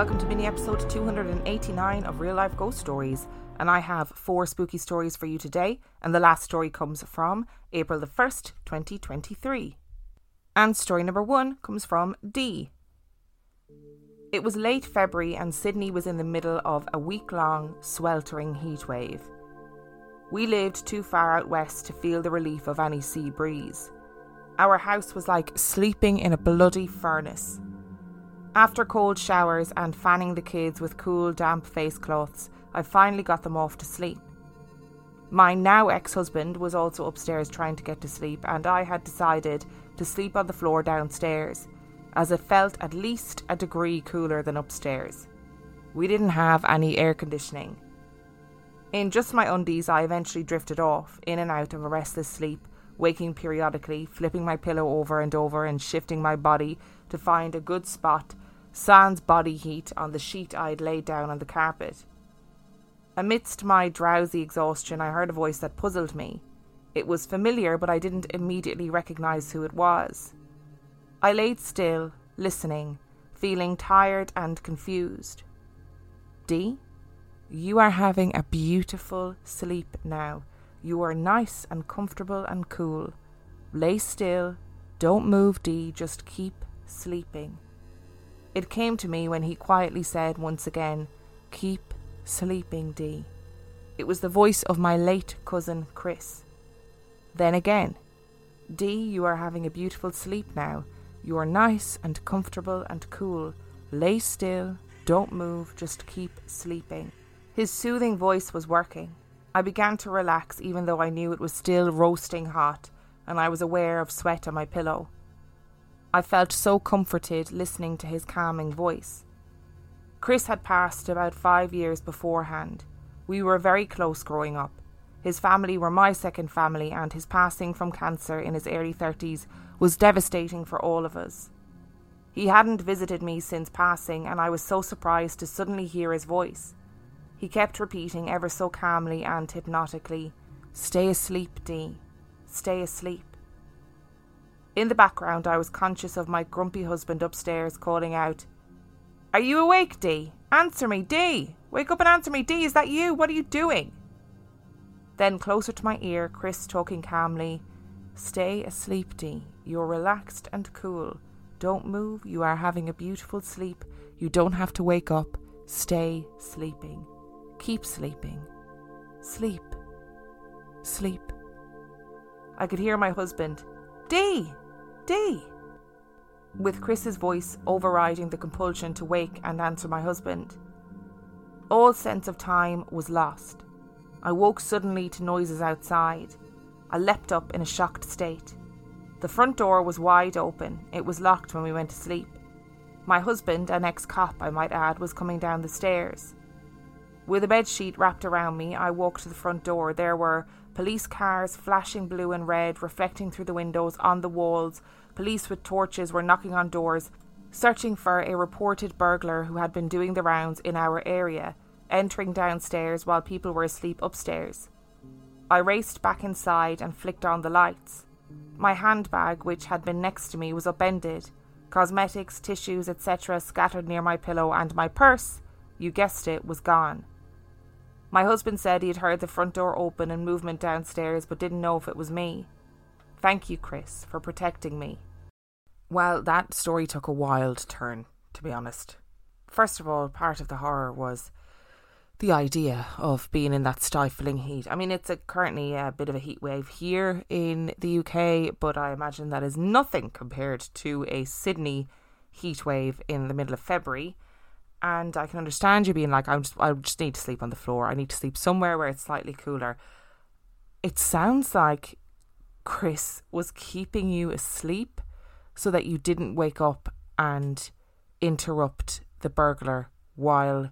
welcome to mini episode 289 of Real Life Ghost Stories. And I have four spooky stories for you today, and the last story comes from April the 1st, 2023. And story number one comes from Dee. It was late February, and Sydney was in the middle of a week long, sweltering heat wave. We lived too far out west to feel the relief of any sea breeze. Our house was like sleeping in a bloody furnace. After cold showers and fanning the kids with cool, damp face cloths, I finally got them off to sleep. My now ex husband was also upstairs trying to get to sleep, and I had decided to sleep on the floor downstairs, as it felt at least a degree cooler than upstairs. We didn't have any air conditioning. In just my undies, I eventually drifted off, in and out of a restless sleep, waking periodically, flipping my pillow over and over and shifting my body to find a good spot, sans body heat, on the sheet I had laid down on the carpet. Amidst my drowsy exhaustion, I heard a voice that puzzled me. It was familiar, but I didn't immediately recognize who it was. I laid still, listening, feeling tired and confused. Dee, you are having a beautiful sleep now. You are nice and comfortable and cool. Lay still. Don't move, Dee. Just keep sleeping. It came to me when he quietly said once again, Keep sleeping, Dee. It was the voice of my late cousin, Chris. Then again, Dee, you are having a beautiful sleep now. You are nice and comfortable and cool. Lay still. Don't move. Just keep sleeping. His soothing voice was working. I began to relax, even though I knew it was still roasting hot, and I was aware of sweat on my pillow. I felt so comforted listening to his calming voice. Chris had passed about five years beforehand. We were very close growing up. His family were my second family, and his passing from cancer in his early 30s was devastating for all of us. He hadn't visited me since passing, and I was so surprised to suddenly hear his voice. He kept repeating ever so calmly and hypnotically, Stay asleep, Dee. Stay asleep. In the background, I was conscious of my grumpy husband upstairs calling out, Are you awake, Dee? Answer me, Dee! Wake up and answer me, Dee! Is that you? What are you doing? Then, closer to my ear, Chris talking calmly, Stay asleep, Dee. You're relaxed and cool. Don't move. You are having a beautiful sleep. You don't have to wake up. Stay sleeping. Keep sleeping. Sleep. Sleep. I could hear my husband, Dee! Dee! With Chris's voice overriding the compulsion to wake and answer my husband. All sense of time was lost. I woke suddenly to noises outside. I leapt up in a shocked state. The front door was wide open. It was locked when we went to sleep. My husband, an ex cop, I might add, was coming down the stairs. With a bedsheet wrapped around me, I walked to the front door. There were police cars flashing blue and red, reflecting through the windows, on the walls. Police with torches were knocking on doors, searching for a reported burglar who had been doing the rounds in our area, entering downstairs while people were asleep upstairs. I raced back inside and flicked on the lights. My handbag, which had been next to me, was upended. Cosmetics, tissues, etc., scattered near my pillow, and my purse, you guessed it, was gone. My husband said he had heard the front door open and movement downstairs, but didn't know if it was me. Thank you, Chris, for protecting me. Well, that story took a wild turn, to be honest. First of all, part of the horror was the idea of being in that stifling heat. I mean, it's a, currently a bit of a heat wave here in the UK, but I imagine that is nothing compared to a Sydney heat wave in the middle of February and I can understand you being like, I just, I just need to sleep on the floor. I need to sleep somewhere where it's slightly cooler. It sounds like Chris was keeping you asleep so that you didn't wake up and interrupt the burglar while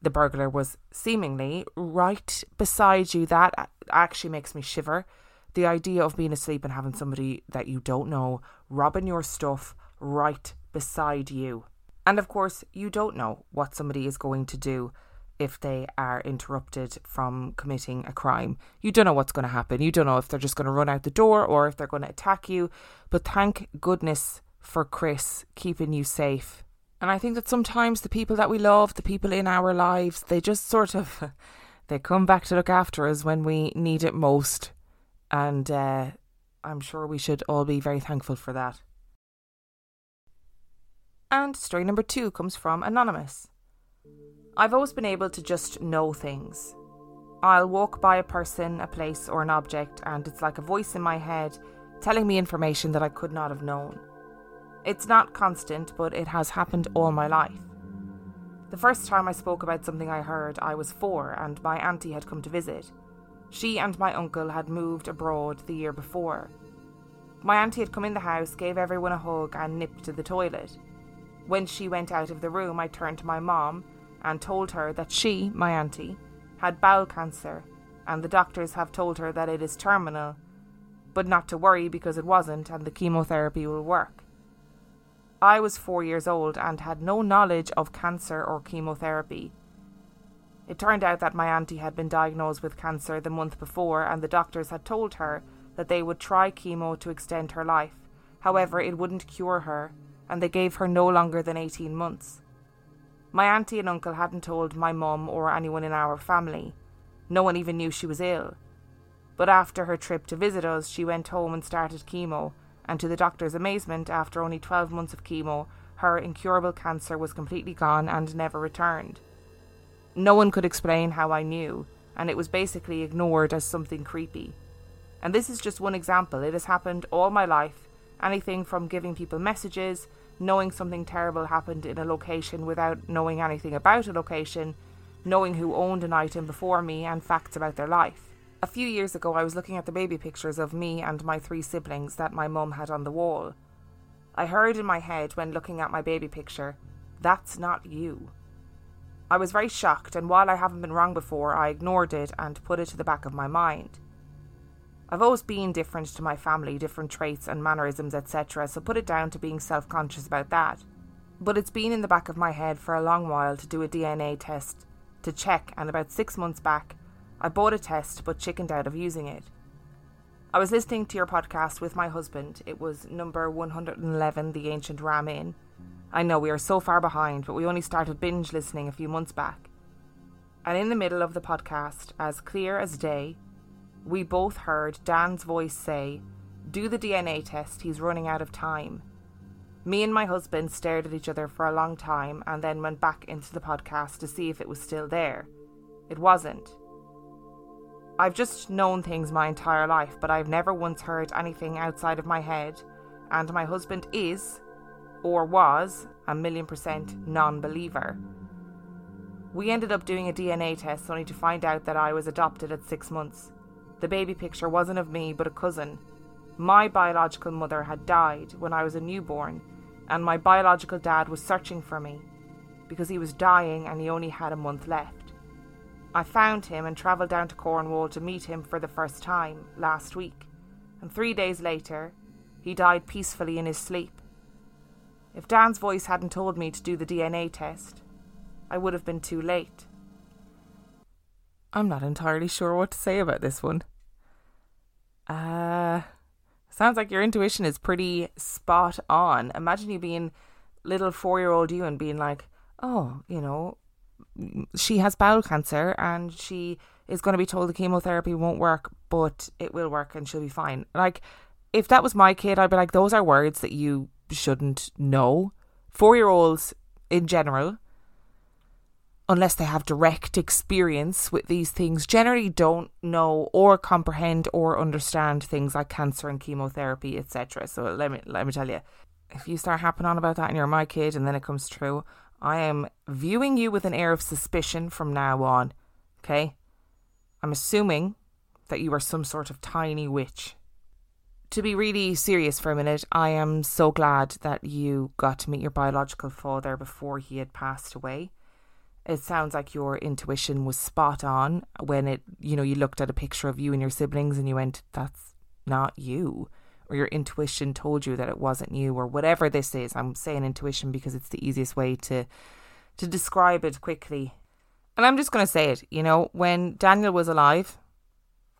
the burglar was seemingly right beside you. That actually makes me shiver. The idea of being asleep and having somebody that you don't know robbing your stuff right beside you and of course, you don't know what somebody is going to do if they are interrupted from committing a crime. You don't know what's going to happen. You don't know if they're just going to run out the door or if they're going to attack you. But thank goodness for Chris keeping you safe And I think that sometimes the people that we love, the people in our lives, they just sort of they come back to look after us when we need it most. And uh, I'm sure we should all be very thankful for that. And story number two comes from Anonymous. I've always been able to just know things. I'll walk by a person, a place, or an object, and it's like a voice in my head telling me information that I could not have known. It's not constant, but it has happened all my life. The first time I spoke about something I heard, I was four, and my auntie had come to visit. She and my uncle had moved abroad the year before. My auntie had come in the house, gave everyone a hug, and nipped to the toilet. When she went out of the room, I turned to my mom and told her that she, my auntie, had bowel cancer, and the doctors have told her that it is terminal, but not to worry because it wasn't and the chemotherapy will work. I was four years old and had no knowledge of cancer or chemotherapy. It turned out that my auntie had been diagnosed with cancer the month before, and the doctors had told her that they would try chemo to extend her life. However, it wouldn't cure her, and they gave her no longer than 18 months. My auntie and uncle hadn't told my mum or anyone in our family. No one even knew she was ill. But after her trip to visit us, she went home and started chemo, and to the doctor's amazement, after only 12 months of chemo, her incurable cancer was completely gone and never returned. No one could explain how I knew, and it was basically ignored as something creepy. And this is just one example. It has happened all my life anything from giving people messages knowing something terrible happened in a location without knowing anything about a location, knowing who owned an item before me, and facts about their life. A few years ago, I was looking at the baby pictures of me and my three siblings that my mum had on the wall. I heard in my head when looking at my baby picture, That's not you. I was very shocked, and while I haven't been wrong before, I ignored it and put it to the back of my mind. I've always been different to my family, different traits and mannerisms, etc., so put it down to being self conscious about that. But it's been in the back of my head for a long while to do a DNA test to check, and about six months back, I bought a test but chickened out of using it. I was listening to your podcast with my husband. It was number 111, The Ancient Ram Inn. I know we are so far behind, but we only started binge listening a few months back. And in the middle of the podcast, as clear as day, we both heard Dan's voice say, Do the DNA test, he's running out of time. Me and my husband stared at each other for a long time and then went back into the podcast to see if it was still there. It wasn't. I've just known things my entire life, but I've never once heard anything outside of my head, and my husband is, or was, a million percent non believer. We ended up doing a DNA test only to find out that I was adopted at six months. The baby picture wasn't of me, but a cousin. My biological mother had died when I was a newborn, and my biological dad was searching for me because he was dying and he only had a month left. I found him and travelled down to Cornwall to meet him for the first time last week, and three days later, he died peacefully in his sleep. If Dan's voice hadn't told me to do the DNA test, I would have been too late. I'm not entirely sure what to say about this one. Sounds like your intuition is pretty spot on. Imagine you being little four year old you and being like, oh, you know, she has bowel cancer and she is going to be told the chemotherapy won't work, but it will work and she'll be fine. Like, if that was my kid, I'd be like, those are words that you shouldn't know. Four year olds in general unless they have direct experience with these things, generally don't know or comprehend or understand things like cancer and chemotherapy, etc. So let me let me tell you, if you start happening on about that and you're my kid and then it comes true, I am viewing you with an air of suspicion from now on. Okay? I'm assuming that you are some sort of tiny witch. To be really serious for a minute, I am so glad that you got to meet your biological father before he had passed away it sounds like your intuition was spot on when it you know you looked at a picture of you and your siblings and you went that's not you or your intuition told you that it wasn't you or whatever this is. I'm saying intuition because it's the easiest way to to describe it quickly. And i'm just going to say it you know when daniel was alive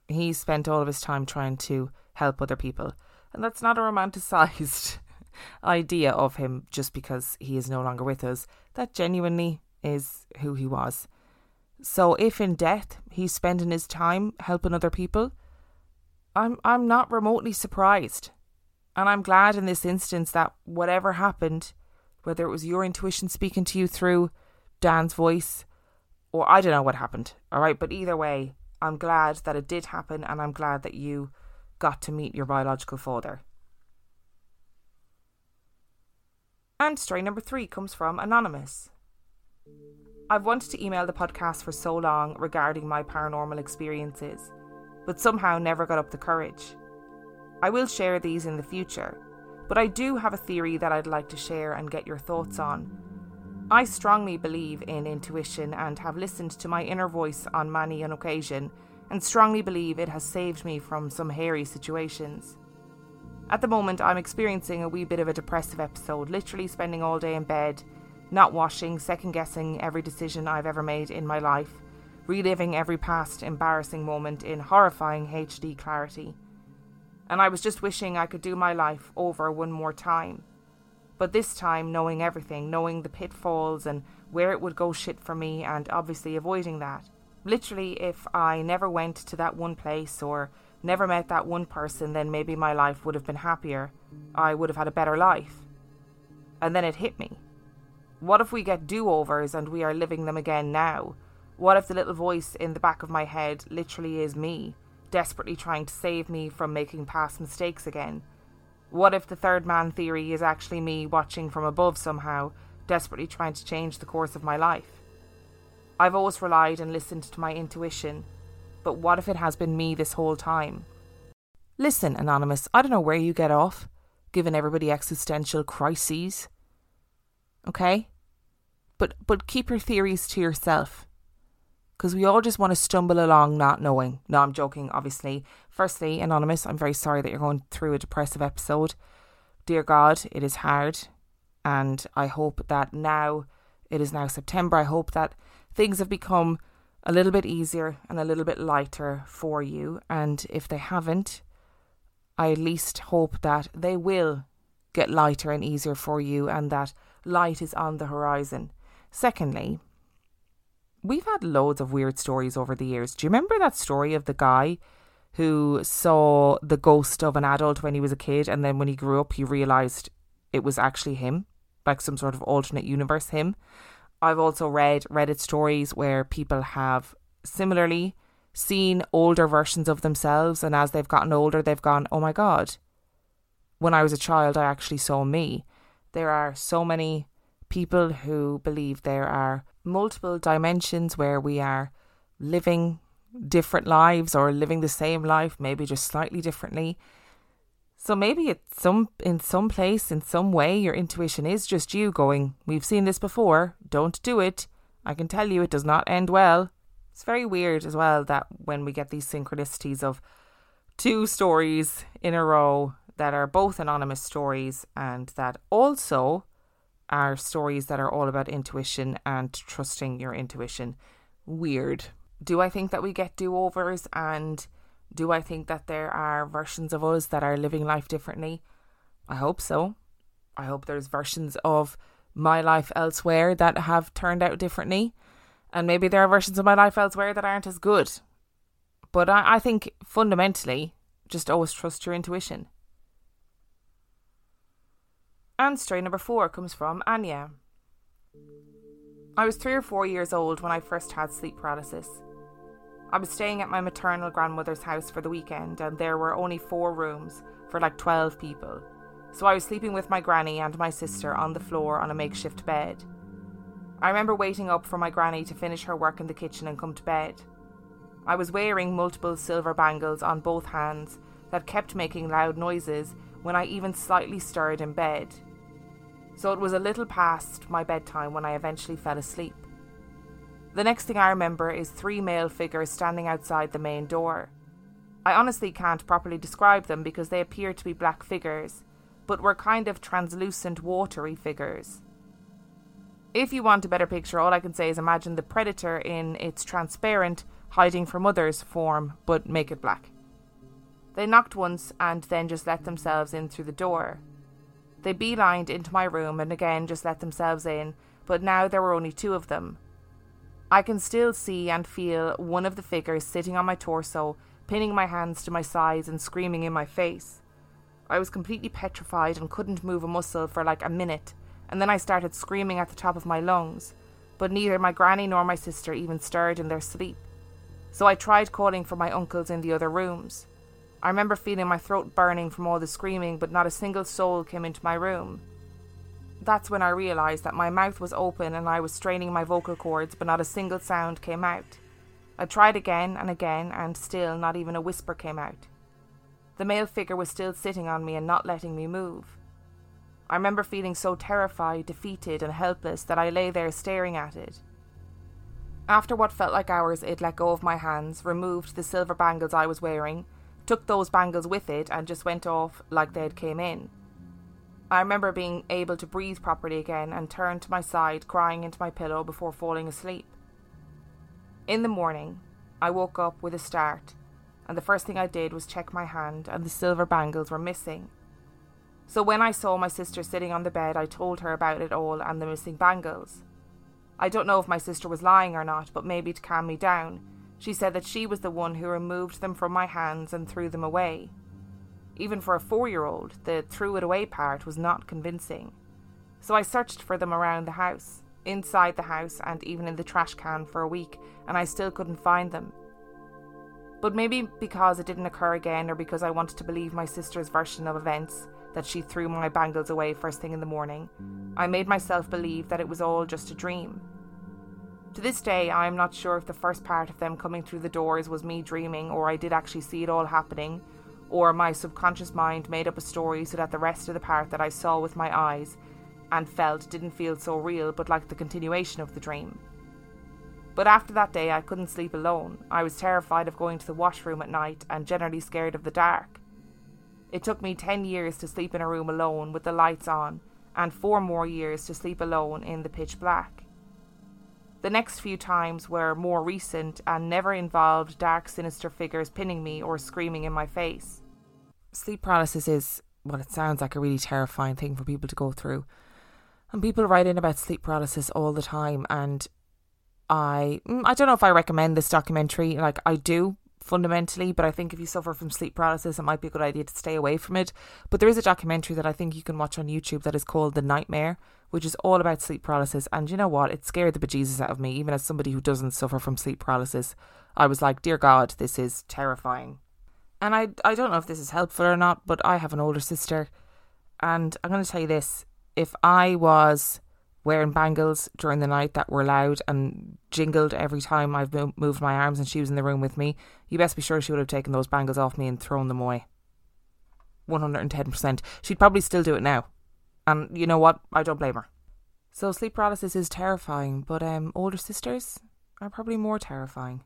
he spent all of his time trying to help other people. And that's not a romanticized idea of him just because he is no longer with us. That genuinely is who he was. So if in death he's spending his time helping other people, I'm I'm not remotely surprised. And I'm glad in this instance that whatever happened, whether it was your intuition speaking to you through Dan's voice, or I don't know what happened, all right, but either way, I'm glad that it did happen and I'm glad that you got to meet your biological father. And story number three comes from Anonymous. I've wanted to email the podcast for so long regarding my paranormal experiences, but somehow never got up the courage. I will share these in the future, but I do have a theory that I'd like to share and get your thoughts on. I strongly believe in intuition and have listened to my inner voice on many an occasion, and strongly believe it has saved me from some hairy situations. At the moment, I'm experiencing a wee bit of a depressive episode, literally spending all day in bed, not washing, second guessing every decision I've ever made in my life, reliving every past embarrassing moment in horrifying HD clarity and I was just wishing I could do my life over one more time. But this time, knowing everything, knowing the pitfalls and where it would go shit for me, and obviously avoiding that. Literally, if I never went to that one place or never met that one person, then maybe my life would have been happier. I would have had a better life. And then it hit me. What if we get do overs and we are living them again now? What if the little voice in the back of my head literally is me? desperately trying to save me from making past mistakes again? What if the third man theory is actually me watching from above somehow, desperately trying to change the course of my life? I've always relied and listened to my intuition, but what if it has been me this whole time? Listen, Anonymous, I don't know where you get off, giving everybody existential crises. Okay? But but keep your theories to yourself because we all just want to stumble along not knowing. No, I'm joking, obviously. Firstly, Anonymous, I'm very sorry that you're going through a depressive episode. Dear God, it is hard. And I hope that now, it is now September, I hope that things have become a little bit easier and a little bit lighter for you. And if they haven't, I at least hope that they will get lighter and easier for you and that light is on the horizon. Secondly, we've had loads of weird stories over the years. Do you remember that story of the guy who saw the ghost of an adult when he was a kid and then when he grew up he realized it was actually him, like some sort of alternate universe him? I've also read Reddit stories where people have similarly seen older versions of themselves and as they've gotten older they've gone, "Oh my god, when I was a child I actually saw me." There are so many people who believe there are multiple dimensions where we are living different lives or living the same life, maybe just slightly differently. So maybe it's some in some place, in some way, your intuition is just you going, We've seen this before, don't do it. I can tell you it does not end well. It's very weird as well that when we get these synchronicities of two stories in a row that are both anonymous stories and that also are stories that are all about intuition and trusting your intuition. Weird. Do I think that we get do overs and do I think that there are versions of us that are living life differently? I hope so. I hope there's versions of my life elsewhere that have turned out differently. And maybe there are versions of my life elsewhere that aren't as good. But I, I think fundamentally, just always trust your intuition. And story number four comes from Aanya. I was three or four years old when I first had sleep paralysis. I was staying at my maternal grandmother's house for the weekend, and there were only four rooms for like 12 people. So I was sleeping with my granny and my sister on the floor on a makeshift bed. I remember waiting up for my granny to finish her work in the kitchen and come to bed. I was wearing multiple silver bangles on both hands that kept making loud noises when I even slightly stirred in bed so it was a little past my bedtime when I eventually fell asleep. The next thing I remember is three male figures standing outside the main door. I honestly can't properly describe them because they appear to be black figures, but were kind of translucent, watery figures. If you want a better picture, all I can say is imagine the predator in its transparent, hiding from others form, but make it black. They knocked once and then just let themselves in through the door. They beelined into my room and again just let themselves in, but now there were only two of them. I can still see and feel one of the figures sitting on my torso, pinning my hands to my sides and screaming in my face. I was completely petrified and couldn't move a muscle for like a minute, and then I started screaming at the top of my lungs, but neither my granny nor my sister even stirred in their sleep. So I tried calling for my uncles in the other rooms. I remember feeling my throat burning from all the screaming, but not a single soul came into my room. That's when I realised that my mouth was open and I was straining my vocal cords, but not a single sound came out. I tried again and again, and still not even a whisper came out. The male figure was still sitting on me and not letting me move. I remember feeling so terrified, defeated, and helpless that I lay there staring at it. After what felt like hours, it let go of my hands, removed the silver bangles I was wearing, took those bangles with it and just went off like they'd came in. I remember being able to breathe properly again and turned to my side, crying into my pillow before falling asleep. In the morning, I woke up with a start, and the first thing I did was check my hand, and the silver bangles were missing. So when I saw my sister sitting on the bed, I told her about it all and the missing bangles. I don't know if my sister was lying or not, but maybe to calm me down, she said that she was the one who removed them from my hands and threw them away. Even for a four year old, the threw it away part was not convincing. So I searched for them around the house, inside the house, and even in the trash can for a week, and I still couldn't find them. But maybe because it didn't occur again, or because I wanted to believe my sister's version of events, that she threw my bangles away first thing in the morning, I made myself believe that it was all just a dream. To this day, I am not sure if the first part of them coming through the doors was me dreaming, or I did actually see it all happening, or my subconscious mind made up a story so that the rest of the part that I saw with my eyes and felt didn't feel so real but like the continuation of the dream. But after that day, I couldn't sleep alone. I was terrified of going to the washroom at night and generally scared of the dark. It took me 10 years to sleep in a room alone with the lights on, and four more years to sleep alone in the pitch black. The next few times were more recent and never involved dark, sinister figures pinning me or screaming in my face. Sleep paralysis is, well, it sounds like a really terrifying thing for people to go through. And people write in about sleep paralysis all the time. And I, mm, I don't know if I recommend this documentary. Like, I do fundamentally, but I think if you suffer from sleep paralysis, it might be a good idea to stay away from it. But there is a documentary that I think you can watch on YouTube that is called The Nightmare, which is all about sleep paralysis. And you know what? It scared the bejesus out of me, even as somebody who doesn't suffer from sleep paralysis. I was like, dear God, this is terrifying. And I, I don't know if this is helpful or not, but I have an older sister. And I'm going to tell you this if I was wearing bangles during the night that were loud and jingled every time I've moved my arms and she was in the room with me, you best be sure she would have taken those bangles off me and thrown them away. 110%. She'd probably still do it now. And you know what? I don't blame her. So sleep paralysis is terrifying, but um, older sisters are probably more terrifying.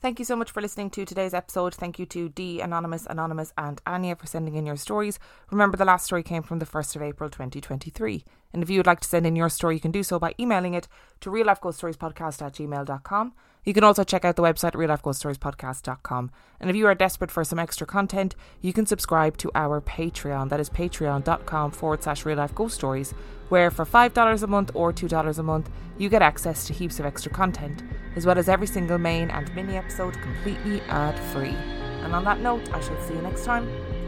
Thank you so much for listening to today's episode. Thank you to Dee, Anonymous, Anonymous, and Aanya for sending in your stories. Remember, the last story came from the 1st of April 2023. And if you would like to send in your story, you can do so by emailing it to reallifeghoststoriespodcast at gmail.com. You can also check out the website reallifeghoststoriespodcast.com. And if you are desperate for some extra content, you can subscribe to our Patreon. That is patreon.com forward slash real life ghost stories, where for $5 a month or $2 a month, you get access to heaps of extra content, as well as every single main and mini episode completely ad free. And on that note, I shall see you next time.